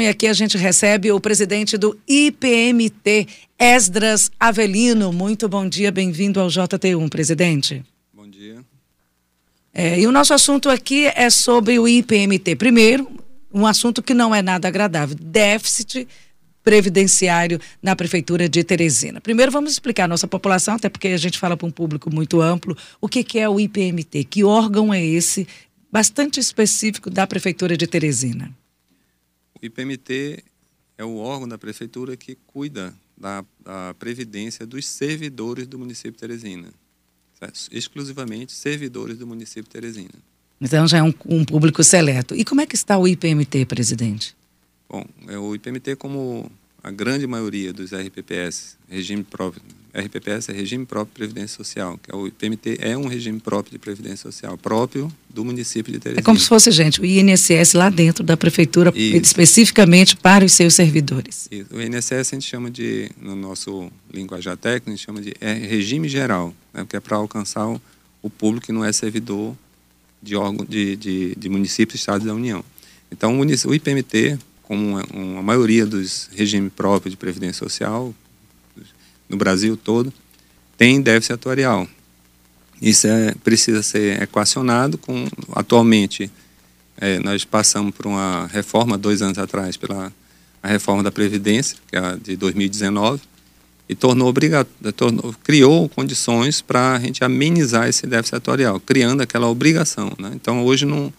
E aqui a gente recebe o presidente do IPMT, Esdras Avelino. Muito bom dia, bem-vindo ao JT1, presidente. Bom dia. É, e o nosso assunto aqui é sobre o IPMT. Primeiro, um assunto que não é nada agradável: déficit previdenciário na Prefeitura de Teresina. Primeiro, vamos explicar à nossa população, até porque a gente fala para um público muito amplo, o que, que é o IPMT, que órgão é esse, bastante específico da Prefeitura de Teresina. O IPMT é o órgão da prefeitura que cuida da, da previdência dos servidores do município de Teresina. Certo? Exclusivamente servidores do município de Teresina. Então já é um, um, público seleto. E como é que está o IPMT, presidente? Bom, é o IPMT como a grande maioria dos RPPS, regime próprio. RPPS é regime próprio de previdência social, que é o IPMT é um regime próprio de previdência social, próprio do município de Teresina. É como se fosse, gente, o INSS lá dentro da prefeitura, Isso. especificamente para os seus servidores. Isso. O INSS a gente chama de, no nosso linguajar técnico, a gente chama de é regime geral, né, que é para alcançar o, o, público que não é servidor de órgão de, de, de municípios, estados da União. Então, o IPMT como uma, uma maioria dos regimes próprios de previdência social no Brasil todo, tem déficit atuarial. Isso é, precisa ser equacionado com, atualmente, é, nós passamos por uma reforma dois anos atrás, pela a reforma da Previdência, que é a de 2019, e tornou tornou, criou condições para a gente amenizar esse déficit atuarial, criando aquela obrigação. Né? Então, hoje, não,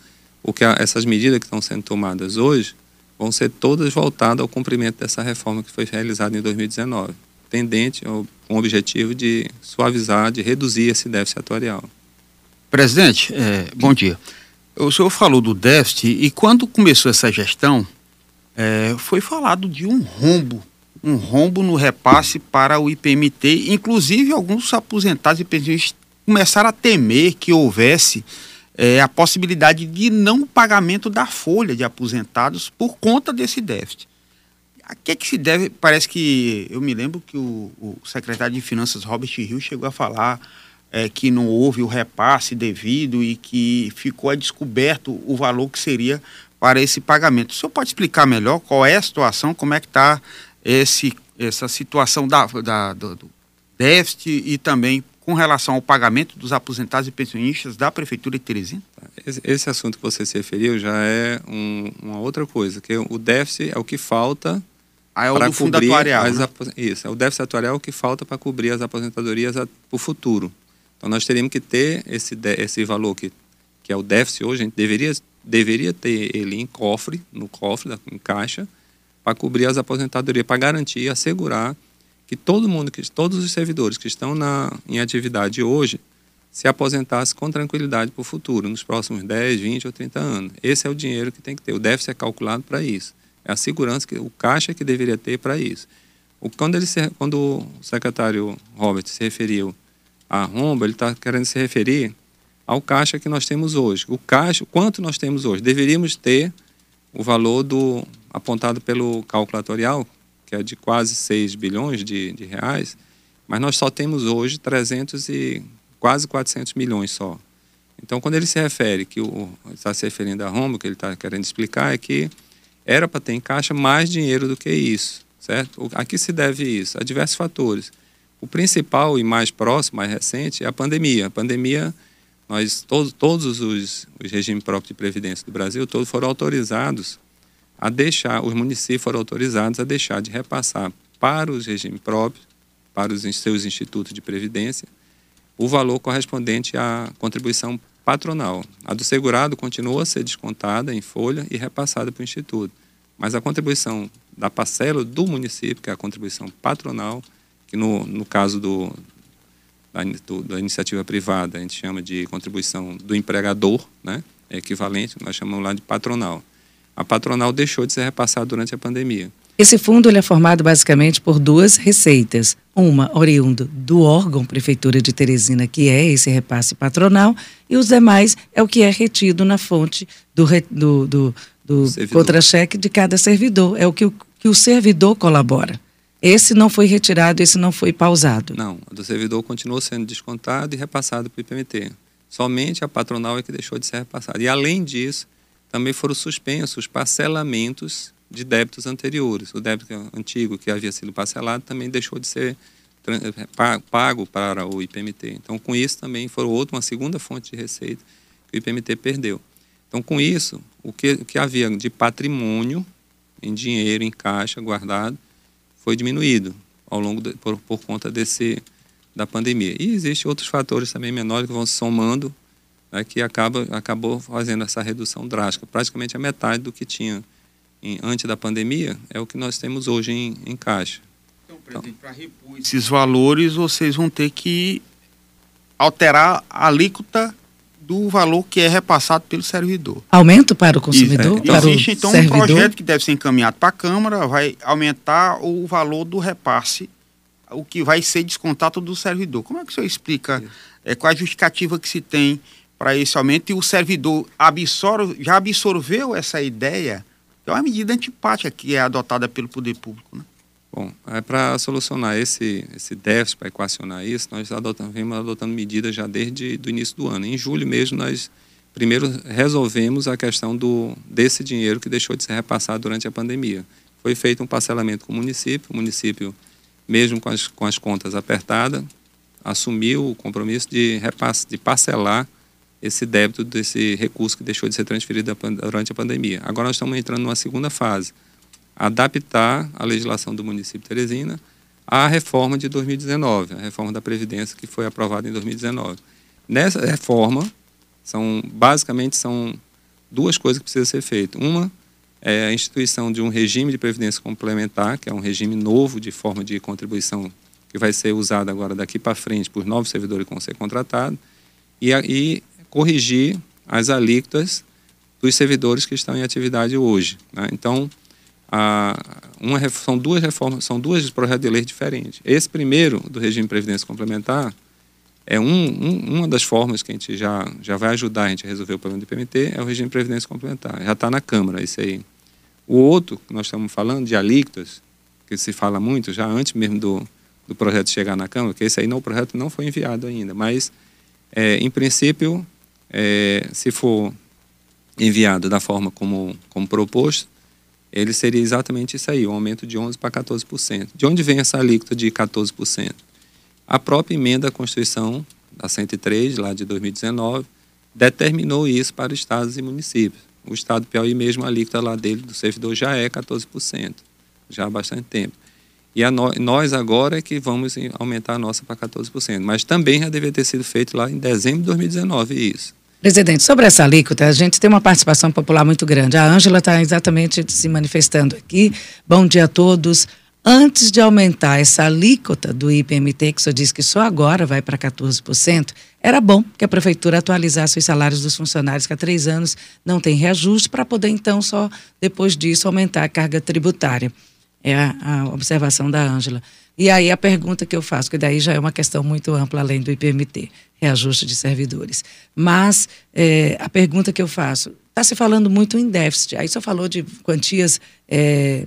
o que a, essas medidas que estão sendo tomadas hoje, vão ser todas voltadas ao cumprimento dessa reforma que foi realizada em 2019, tendente ao, com o objetivo de suavizar, de reduzir esse déficit atuarial. Presidente, é, bom dia. O senhor falou do déficit e quando começou essa gestão, é, foi falado de um rombo, um rombo no repasse para o IPMT, inclusive alguns aposentados e pensionistas começaram a temer que houvesse é, a possibilidade de não pagamento da folha de aposentados por conta desse déficit. A que, é que se deve? Parece que eu me lembro que o, o secretário de Finanças, Robert Hill, chegou a falar é, que não houve o repasse devido e que ficou descoberto o valor que seria para esse pagamento. O senhor pode explicar melhor qual é a situação, como é que está essa situação da, da, do, déficit e também com relação ao pagamento dos aposentados e pensionistas da Prefeitura de Teresina? Esse assunto que você se referiu já é um, uma outra coisa, que o déficit é o que falta ah, é o para cobrir atuarial, as, né? Isso, é o déficit atuarial que falta para cobrir as aposentadorias para o futuro. Então nós teríamos que ter esse, esse valor que, que é o déficit hoje, a gente deveria, deveria ter ele em cofre, no cofre, em caixa, para cobrir as aposentadorias, para garantir, assegurar que todo mundo, que todos os servidores que estão na, em atividade hoje, se aposentasse com tranquilidade para o futuro, nos próximos 10, 20 ou 30 anos. Esse é o dinheiro que tem que ter. O déficit é calculado para isso. É a segurança, que o caixa que deveria ter para isso. O, quando, ele se, quando o secretário Robert se referiu à romba, ele está querendo se referir ao caixa que nós temos hoje. O caixa, quanto nós temos hoje? Deveríamos ter o valor do apontado pelo calculatorial, que é de quase 6 bilhões de, de reais, mas nós só temos hoje 300 e quase 400 milhões só. Então, quando ele se refere, que o, está se referindo a Roma, o que ele está querendo explicar é que era para ter em caixa mais dinheiro do que isso, certo? A que se deve isso? A diversos fatores. O principal e mais próximo, mais recente, é a pandemia. A pandemia, nós, todos, todos os, os regimes próprios de previdência do Brasil, todos foram autorizados a deixar, os municípios foram autorizados a deixar de repassar para os regimes próprios, para os seus institutos de previdência, o valor correspondente à contribuição patronal. A do segurado continua a ser descontada em folha e repassada para o instituto, mas a contribuição da parcela do município, que é a contribuição patronal, que no, no caso do, da, do, da iniciativa privada a gente chama de contribuição do empregador, né? é equivalente, nós chamamos lá de patronal a patronal deixou de ser repassada durante a pandemia. Esse fundo ele é formado basicamente por duas receitas. Uma oriundo do órgão Prefeitura de Teresina, que é esse repasse patronal, e os demais é o que é retido na fonte do, do, do, do contra-cheque de cada servidor. É o que, o que o servidor colabora. Esse não foi retirado, esse não foi pausado. Não, o do servidor continuou sendo descontado e repassado para o IPMT. Somente a patronal é que deixou de ser repassada. E além disso, também foram suspensos parcelamentos de débitos anteriores. O débito antigo que havia sido parcelado também deixou de ser pago para o IPMT. Então, com isso também foi outra, uma segunda fonte de receita que o IPMT perdeu. Então, com isso, o que, o que havia de patrimônio em dinheiro, em caixa, guardado, foi diminuído ao longo de, por, por conta desse da pandemia. E existem outros fatores também menores que vão se somando, né, que acaba, acabou fazendo essa redução drástica. Praticamente a metade do que tinha em, antes da pandemia é o que nós temos hoje em, em caixa. Então, presidente, então, para repor esses valores, vocês vão ter que alterar a alíquota do valor que é repassado pelo servidor. Aumento para o consumidor? É, então, existe então servidor? um projeto que deve ser encaminhado para a Câmara, vai aumentar o valor do repasse, o que vai ser descontado do servidor. Como é que o senhor explica é, qual a justificativa que se tem para esse aumento e o servidor absorve, já absorveu essa ideia? É uma medida antipática que é adotada pelo poder público, né? Bom, é para solucionar esse, esse déficit, para equacionar isso, nós adotamos, vimos adotando medidas já desde o início do ano. Em julho mesmo, nós primeiro resolvemos a questão do, desse dinheiro que deixou de ser repassado durante a pandemia. Foi feito um parcelamento com o município, o município, mesmo com as, com as contas apertadas, assumiu o compromisso de, repass, de parcelar esse débito desse recurso que deixou de ser transferido durante a pandemia. Agora nós estamos entrando numa segunda fase adaptar a legislação do município de Teresina à reforma de 2019, a reforma da Previdência que foi aprovada em 2019. Nessa reforma, são basicamente são duas coisas que precisam ser feitas. Uma é a instituição de um regime de previdência complementar, que é um regime novo de forma de contribuição que vai ser usado agora daqui para frente por novos servidores que vão ser contratados, e, e corrigir as alíquotas dos servidores que estão em atividade hoje. Né? Então, a, uma, são duas reformas, são duas projetos de lei diferentes. Esse primeiro, do regime de previdência complementar, é um, um, uma das formas que a gente já, já vai ajudar a gente a resolver o problema do IPMT, é o regime de previdência complementar. Já está na Câmara, isso aí. O outro, que nós estamos falando, de alíquotas, que se fala muito, já antes mesmo do, do projeto chegar na Câmara, que esse aí não, o projeto não foi enviado ainda, mas, é, em princípio, é, se for enviado da forma como, como proposto, ele seria exatamente isso aí, um aumento de 11% para 14%. De onde vem essa alíquota de 14%? A própria emenda à Constituição, da 103, lá de 2019, determinou isso para estados e municípios. O estado do Piauí mesmo, a alíquota lá dele, do servidor, já é 14%, já há bastante tempo. E a no, nós agora é que vamos aumentar a nossa para 14%. Mas também já deveria ter sido feito lá em dezembro de 2019 isso. Presidente, sobre essa alíquota, a gente tem uma participação popular muito grande. A Ângela está exatamente se manifestando aqui. Bom dia a todos. Antes de aumentar essa alíquota do IPMT, que senhor disse que só agora vai para 14%, era bom que a prefeitura atualizasse os salários dos funcionários que há três anos não tem reajuste, para poder então só depois disso aumentar a carga tributária. É a, a observação da Ângela. E aí a pergunta que eu faço, que daí já é uma questão muito ampla além do IPMT, reajuste de servidores. Mas é, a pergunta que eu faço, está se falando muito em déficit, aí só falou de quantias é,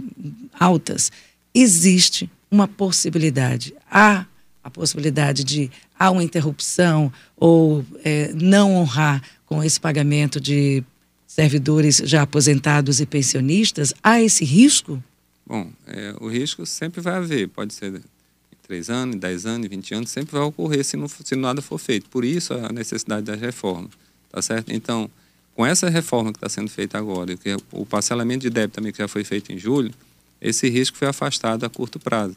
altas. Existe uma possibilidade, há a possibilidade de há uma interrupção ou é, não honrar com esse pagamento de servidores já aposentados e pensionistas, há esse risco? Bom, é, o risco sempre vai haver, pode ser em 3 anos, em 10 anos, em 20 anos, sempre vai ocorrer se, não, se nada for feito. Por isso a necessidade das reformas, tá certo? Então, com essa reforma que está sendo feita agora, que é o parcelamento de débito também que já foi feito em julho, esse risco foi afastado a curto prazo.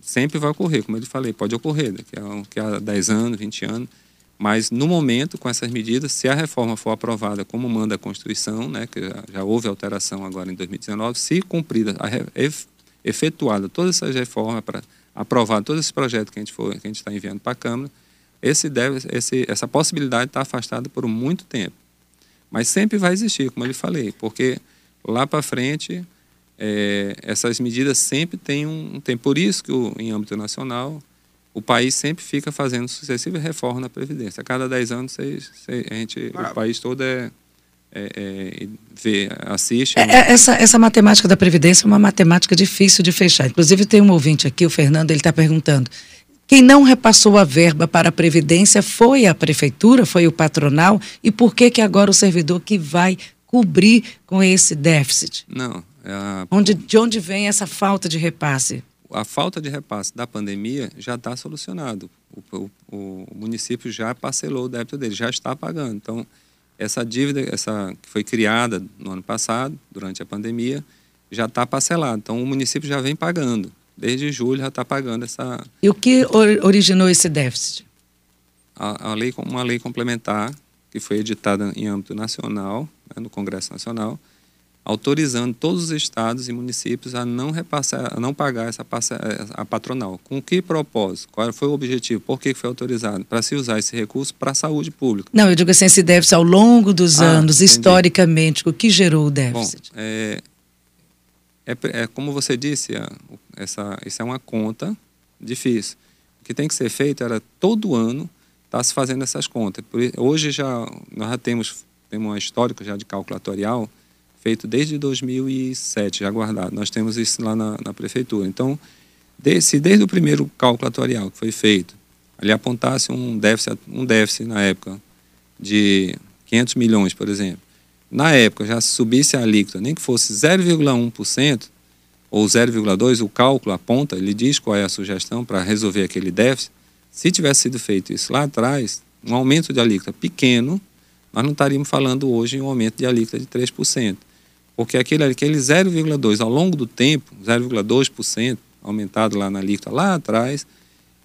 Sempre vai ocorrer, como eu falei, pode ocorrer daqui a, daqui a 10 anos, 20 anos, mas, no momento, com essas medidas, se a reforma for aprovada como manda a Constituição, né, que já, já houve alteração agora em 2019, se cumprida, a, efetuada todas essas reformas, para aprovar todos esses projetos que a gente que a gente está enviando para a Câmara, esse deve, esse, essa possibilidade está afastada por muito tempo. Mas sempre vai existir, como eu lhe falei, porque lá para frente é, essas medidas sempre têm um, um tempo. Por isso que o, em âmbito nacional o país sempre fica fazendo sucessivas reformas na Previdência. A cada 10 anos, a gente, o país todo é, é, é, vê, assiste. É, é, essa, essa matemática da Previdência é uma matemática difícil de fechar. Inclusive, tem um ouvinte aqui, o Fernando, ele está perguntando. Quem não repassou a verba para a Previdência foi a Prefeitura, foi o patronal, e por que, que agora o servidor que vai cobrir com esse déficit? Não, É, onde, de onde vem essa falta de repasse? A falta de repasse da pandemia já está solucionado. O, o, o, município já parcelou o débito dele, já está pagando. Então, essa dívida essa que foi criada no ano passado, durante a pandemia, já está parcelada. Então, o município já vem pagando. Desde julho já está pagando essa. E o que originou esse déficit? A, a lei, uma lei complementar que foi editada em âmbito nacional, né, no Congresso Nacional, autorizando todos os estados e municípios a não repassar, a não pagar essa a patronal. Com que propósito? Qual foi o objetivo? Por que foi autorizado? Para se usar esse recurso para a saúde pública. Não, eu digo assim, esse déficit ao longo dos ah, anos, entendi. historicamente, o que gerou o déficit? Bom, é, é, é, como você disse, essa, isso é uma conta difícil. O que tem que ser feito era todo ano estar tá se fazendo essas contas. Hoje já nós já temos, temos uma histórica já de calculatorial feito desde 2007, já guardado. Nós temos isso lá na, na prefeitura. Então, se desde o primeiro cálculo que foi feito, ele apontasse um déficit, um déficit na época de 500 milhões, por exemplo, na época já subisse a alíquota, nem que fosse 0,1% ou 0,2%, o cálculo aponta, ele diz qual é a sugestão para resolver aquele déficit. Se tivesse sido feito isso lá atrás, um aumento de alíquota pequeno, nós não estaríamos falando hoje em um aumento de alíquota de 3%. Porque aquele, aquele 0,2% ao longo do tempo, 0,2% aumentado lá na alíquota lá atrás,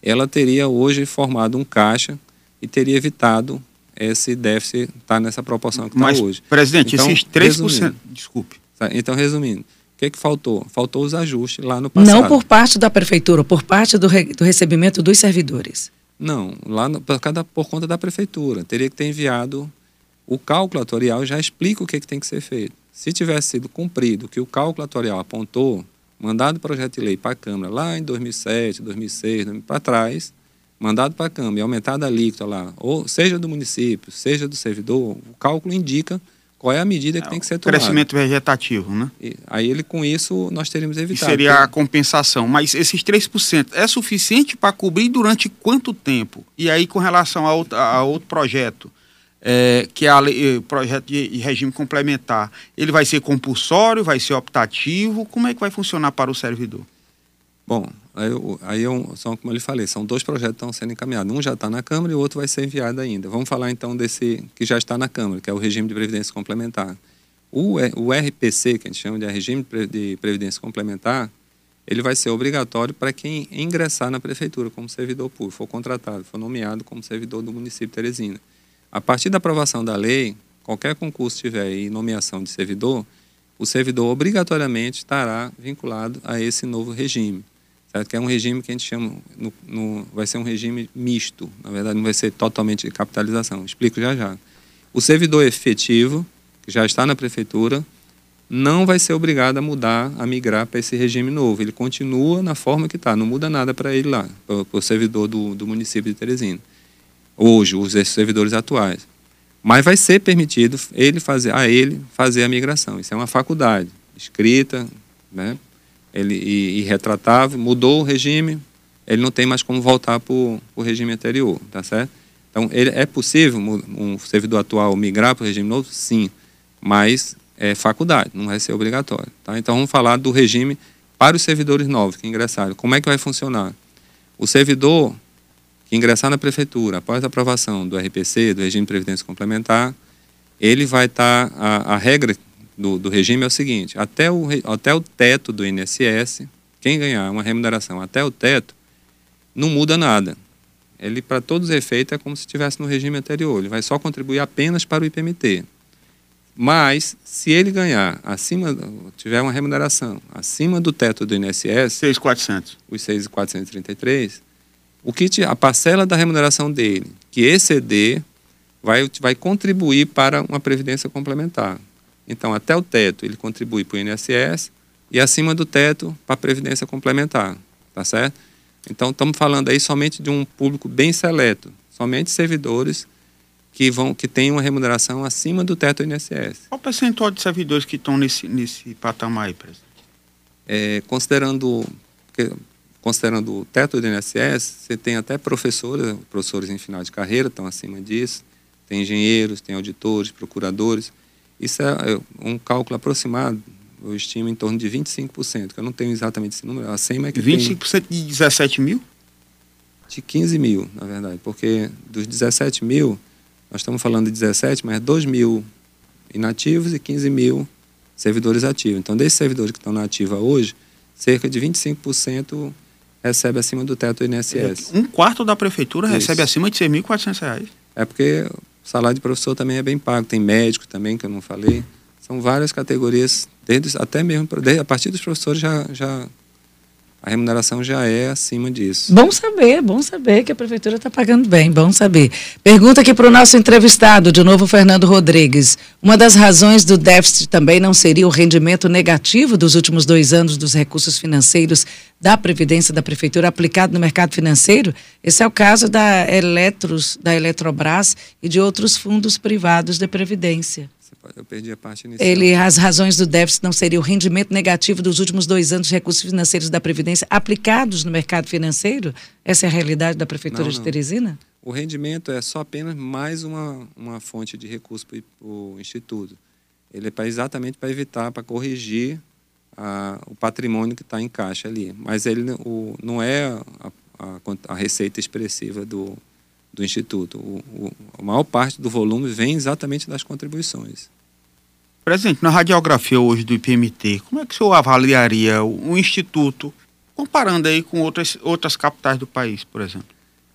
ela teria hoje formado um caixa e teria evitado esse déficit estar tá nessa proporção que está hoje. Presidente, então, esses 3%. Desculpe. Tá, então, resumindo, o que, que faltou? Faltou os ajustes lá no passado. Não por parte da prefeitura, por parte do, re, do recebimento dos servidores. Não, lá no, por, cada, por conta da prefeitura. Teria que ter enviado o cálculo atorial já explica o que, que tem que ser feito. Se tivesse sido cumprido o que o cálculo atorial apontou, mandado o projeto de lei para a Câmara lá em 2007, 2006, para trás, mandado para a Câmara e aumentada a alíquota lá, ou seja do município, seja do servidor, o cálculo indica qual é a medida que é, tem que ser tomada. Crescimento vegetativo, né? E aí ele com isso nós teríamos evitado. E seria a compensação, mas esses 3% é suficiente para cobrir durante quanto tempo? E aí com relação a outro, a outro projeto, é, que é o projeto de regime complementar, ele vai ser compulsório, vai ser optativo? Como é que vai funcionar para o servidor? Bom, aí, aí eu, são, como eu lhe falei, são dois projetos que estão sendo encaminhados. Um já está na Câmara e o outro vai ser enviado ainda. Vamos falar então desse que já está na Câmara, que é o regime de previdência complementar. O, o RPC, que a gente chama de regime de previdência complementar, ele vai ser obrigatório para quem ingressar na prefeitura como servidor público, for contratado, for nomeado como servidor do município de Teresina. A partir da aprovação da lei, qualquer concurso tiver e nomeação de servidor, o servidor obrigatoriamente estará vinculado a esse novo regime. Certo? Que é um regime que a gente chama, no, no, vai ser um regime misto, na verdade não vai ser totalmente de capitalização. Explico já já. O servidor efetivo, que já está na prefeitura, não vai ser obrigado a mudar, a migrar para esse regime novo. Ele continua na forma que está, não muda nada para ele lá, para o servidor do, do município de Teresina hoje, os servidores atuais. Mas vai ser permitido ele fazer, a ele fazer a migração. Isso é uma faculdade escrita, né? Ele, e, e retratável, mudou o regime, ele não tem mais como voltar para o regime anterior, tá certo? Então, ele, é possível um servidor atual migrar para o regime novo? Sim, mas é faculdade, não vai ser obrigatório. Tá? Então, vamos falar do regime para os servidores novos que ingressaram. Como é que vai funcionar? O servidor que ingressar na prefeitura após a aprovação do RPC, do regime de previdência complementar, ele vai estar. Tá, a, a, regra do, do, regime é o seguinte: até o, até o teto do INSS, quem ganhar uma remuneração até o teto, não muda nada. Ele, para todos os efeitos, é como se estivesse no regime anterior. Ele vai só contribuir apenas para o IPMT. Mas, se ele ganhar acima, tiver uma remuneração acima do teto do INSS. 6,400. Os 6,433 o que te, a parcela da remuneração dele que exceder vai, vai contribuir para uma previdência complementar. Então, até o teto ele contribui para o INSS e acima do teto para a previdência complementar, tá certo? Então, estamos falando aí somente de um público bem seleto, somente servidores que vão que têm uma remuneração acima do teto do INSS. Qual o percentual de servidores que estão nesse, nesse patamar aí, presidente? É, considerando considerando o teto do INSS, você tem até professores, professores em final de carreira estão acima disso, tem engenheiros, tem auditores, procuradores. Isso é, é um cálculo aproximado, eu estimo em torno de 25%, que eu não tenho exatamente esse número, a SEMA é que 25% tem... de 17 mil? De 15 mil, na verdade, porque dos 17 mil, nós estamos falando de 17, mas 2 mil inativos e 15 mil servidores ativos. Então, desses servidores que estão na ativa hoje, cerca de 25% recebe acima do teto do INSS. Um quarto da prefeitura Isso. recebe acima de R$ 6.400. É porque o salário de professor também é bem pago. Tem médico também, que eu não falei. São várias categorias, desde, até mesmo desde, a partir dos professores já, já a remuneração já é acima disso. Bom saber, bom saber que a prefeitura está pagando bem, bom saber. Pergunta aqui para o nosso entrevistado, de novo, Fernando Rodrigues. Uma das razões do déficit também não seria o rendimento negativo dos últimos dois anos dos recursos financeiros da Previdência da Prefeitura aplicado no mercado financeiro? Esse é o caso da Eletros, da Eletrobras e de outros fundos privados de Previdência. Eu perdi a parte inicial. Ele, as razões do déficit não seriam o rendimento negativo dos últimos dois anos de recursos financeiros da Previdência aplicados no mercado financeiro? Essa é a realidade da Prefeitura não, de Teresina? O rendimento é só apenas mais uma, uma fonte de recurso para o Instituto. Ele é pra, exatamente para evitar, para corrigir a, o patrimônio que está em caixa ali. Mas ele o, não é a, a, a receita expressiva do, do Instituto. O, o, a maior parte do volume vem exatamente das contribuições. Presidente, na radiografia hoje do IPMT, como é que o senhor avaliaria o, o Instituto, comparando aí com outras, outras capitais do país, por exemplo?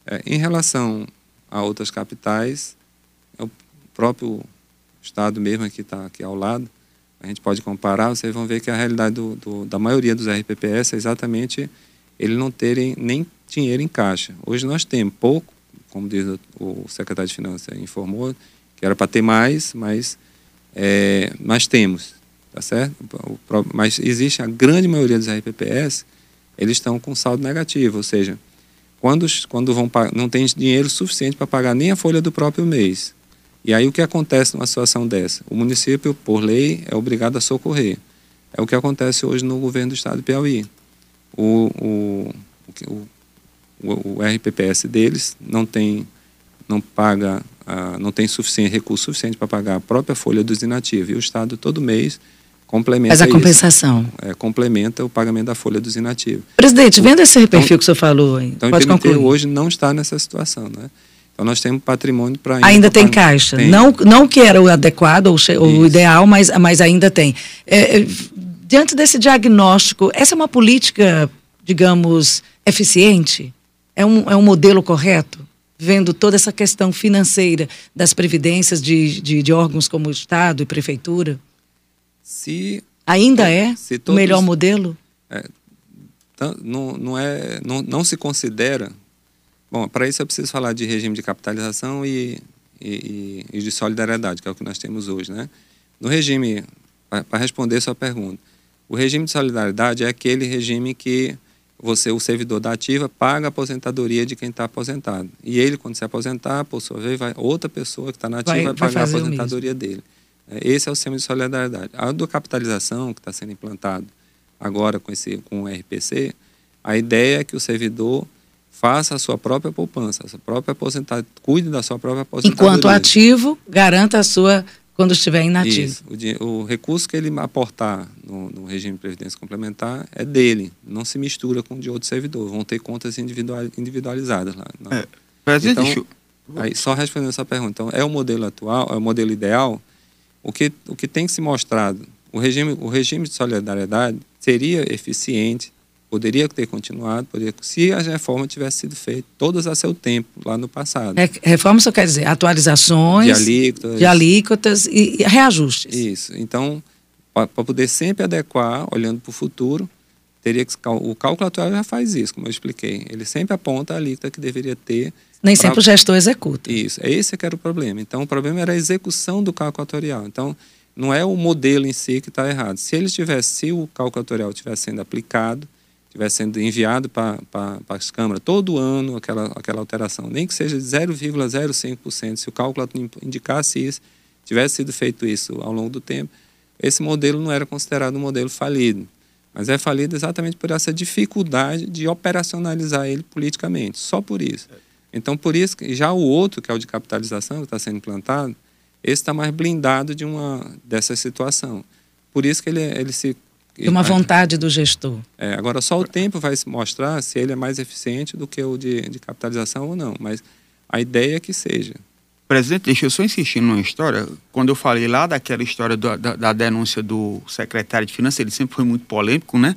É, em relação a outras capitais, é o próprio estado mesmo que está aqui ao lado, a gente pode comparar, vocês vão ver que a realidade do, do, da maioria dos RPPS é exatamente ele não terem nem dinheiro em caixa. Hoje nós temos pouco, como diz o secretário de Finanças informou, que era para ter mais, mas é, nós temos, tá certo? Mas existe a grande maioria dos RPPS, eles estão com saldo negativo, ou seja, quando, quando vão não tem dinheiro suficiente para pagar nem a folha do próprio mês. E aí o que acontece numa situação dessa? O município, por lei, é obrigado a socorrer. É o que acontece hoje no governo do estado de Piauí. O, o, o, o, o RPPS deles não tem, não paga, ah, não tem suficiente, recurso suficiente para pagar a própria folha dos inativos. E o estado todo mês complementa Faz a compensação. É, complementa o pagamento da folha dos inativos. Presidente, vendo esse perfil então, que o senhor falou, então, pode o concluir. hoje não está nessa situação, né? Então nós temos patrimônio para ainda. Ainda tem caixa. Tem. Não, não que era o adequado ou o ideal, mas, mas ainda tem. É, é, diante desse diagnóstico, essa é uma política, digamos, eficiente? É um, é um modelo correto? Vendo toda essa questão financeira das previdências de, de, de órgãos como o Estado e Prefeitura? Se. Ainda é todos, o melhor modelo? É, não, não, é, não, não se considera Bom, para isso eu preciso falar de regime de capitalização e, e, e, de solidariedade, que é o que nós temos hoje, né? No regime, para responder sua pergunta, o regime de solidariedade é aquele regime que você, o servidor da ativa, paga a aposentadoria de quem está aposentado. E ele, quando se aposentar, por sua vez, vai, outra pessoa que está na ativa vai, vai pagar a aposentadoria dele. É, esse é o sistema de solidariedade. A do capitalização, que está sendo implantado agora com, esse, com o RPC, a ideia é que o servidor faça a sua própria poupança, a sua própria aposentadoria, cuide da sua própria aposentadoria. Enquanto ativo, garanta a sua quando estiver inativo. Isso. O, o recurso que ele aportar no, no, regime de previdência complementar é dele, não se mistura com o de outro servidor. Vão ter contas individualizadas lá. É, então, deixa... aí, só respondendo essa pergunta, então, é o modelo atual, é o modelo ideal? O que, o que tem que se mostrado, o regime, o regime de solidariedade seria eficiente, Poderia ter continuado, poderia, se a reforma tivesse sido feita todas a seu tempo, lá no passado. É, reforma só quer dizer atualizações de alíquotas, de alíquotas e, e reajustes. Isso. Então, para poder sempre adequar, olhando para o futuro, teria que o cálculo atual já faz isso, como eu expliquei. Ele sempre aponta a alíquota que deveria ter. Nem pra... sempre o gestor executa. Isso. Esse é que era o problema. Então, o problema era a execução do cálculo atuarial. Então, não é o modelo em si que está errado. Se ele tivesse, se o cálculo atuarial estivesse sendo aplicado, estivesse sendo enviado para as câmaras todo ano aquela, aquela alteração, nem que seja de 0,05%, se o cálculo indicasse isso, tivesse sido feito isso ao longo do tempo, esse modelo não era considerado um modelo falido. Mas é falido exatamente por essa dificuldade de operacionalizar ele politicamente, só por isso. Então, por isso já o outro, que é o de capitalização, que está sendo implantado, esse está mais blindado de uma dessa situação. Por isso que ele, ele se E uma vontade do gestor. É, agora, só o tempo vai mostrar se ele é mais eficiente do que o de, de capitalização ou não. Mas a ideia é que seja. Presidente, deixa eu só insistir numa história. Quando eu falei lá daquela história da, da, da, denúncia do secretário de Finanças, ele sempre foi muito polêmico, né?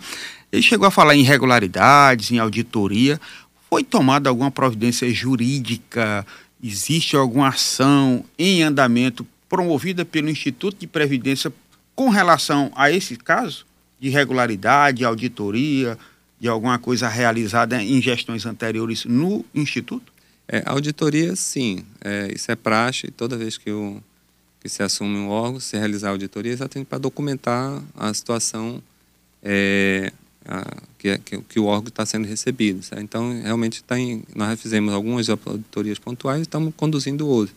Ele chegou a falar em irregularidades, em auditoria. Foi tomada alguma providência jurídica? Existe alguma ação em andamento promovida pelo Instituto de Previdência com relação a esse caso? De irregularidade, auditoria, de alguma coisa realizada em gestões anteriores no Instituto? É, auditoria, sim. É, isso é praxe. Toda vez que, o, que se assume um órgão, se realizar auditoria, exatamente para documentar a situação é, a, que, que, que, o órgão está sendo recebido. Certo? Então, realmente, tá em, nós fizemos algumas auditorias pontuais e estamos conduzindo outras.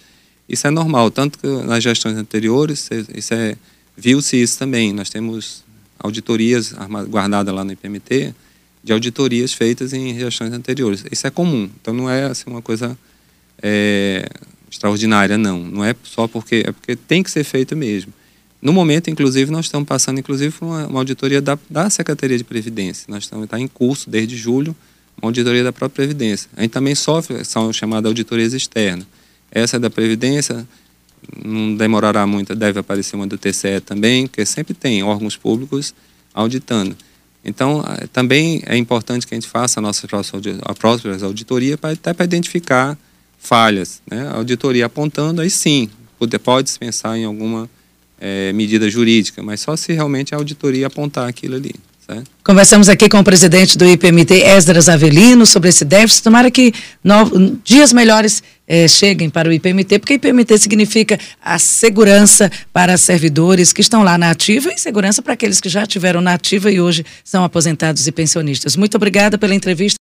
Isso é normal, tanto que nas gestões anteriores, isso é, viu-se isso também. Nós temos auditorias guardadas lá no IPMT, de auditorias feitas em gestões anteriores. Isso é comum, então não é assim, uma coisa é, extraordinária, não. Não é só porque é porque tem que ser feito mesmo. No momento, inclusive, nós estamos passando, inclusive, por uma, uma auditoria da, da Secretaria de Previdência. Nós estamos está em curso desde julho uma auditoria da própria Previdência. A gente também sofre, são chamadas auditorias externas. Essa é da Previdência, não demorará muito, deve aparecer uma do TCE também, porque sempre tem órgãos públicos auditando. Então, também é importante que a gente faça a nossa a própria auditoria para até para identificar falhas. Né? A auditoria apontando, aí sim, pode, pode pensar em alguma é, medida jurídica, mas só se realmente a auditoria apontar aquilo ali. Conversamos aqui com o presidente do IPMT, Esdras Avelino, sobre esse déficit. Tomara que no, dias melhores eh, cheguem para o IPMT, porque IPMT significa a segurança para servidores que estão lá na ativa e segurança para aqueles que já tiveram na ativa e hoje são aposentados e pensionistas. Muito obrigada pela entrevista.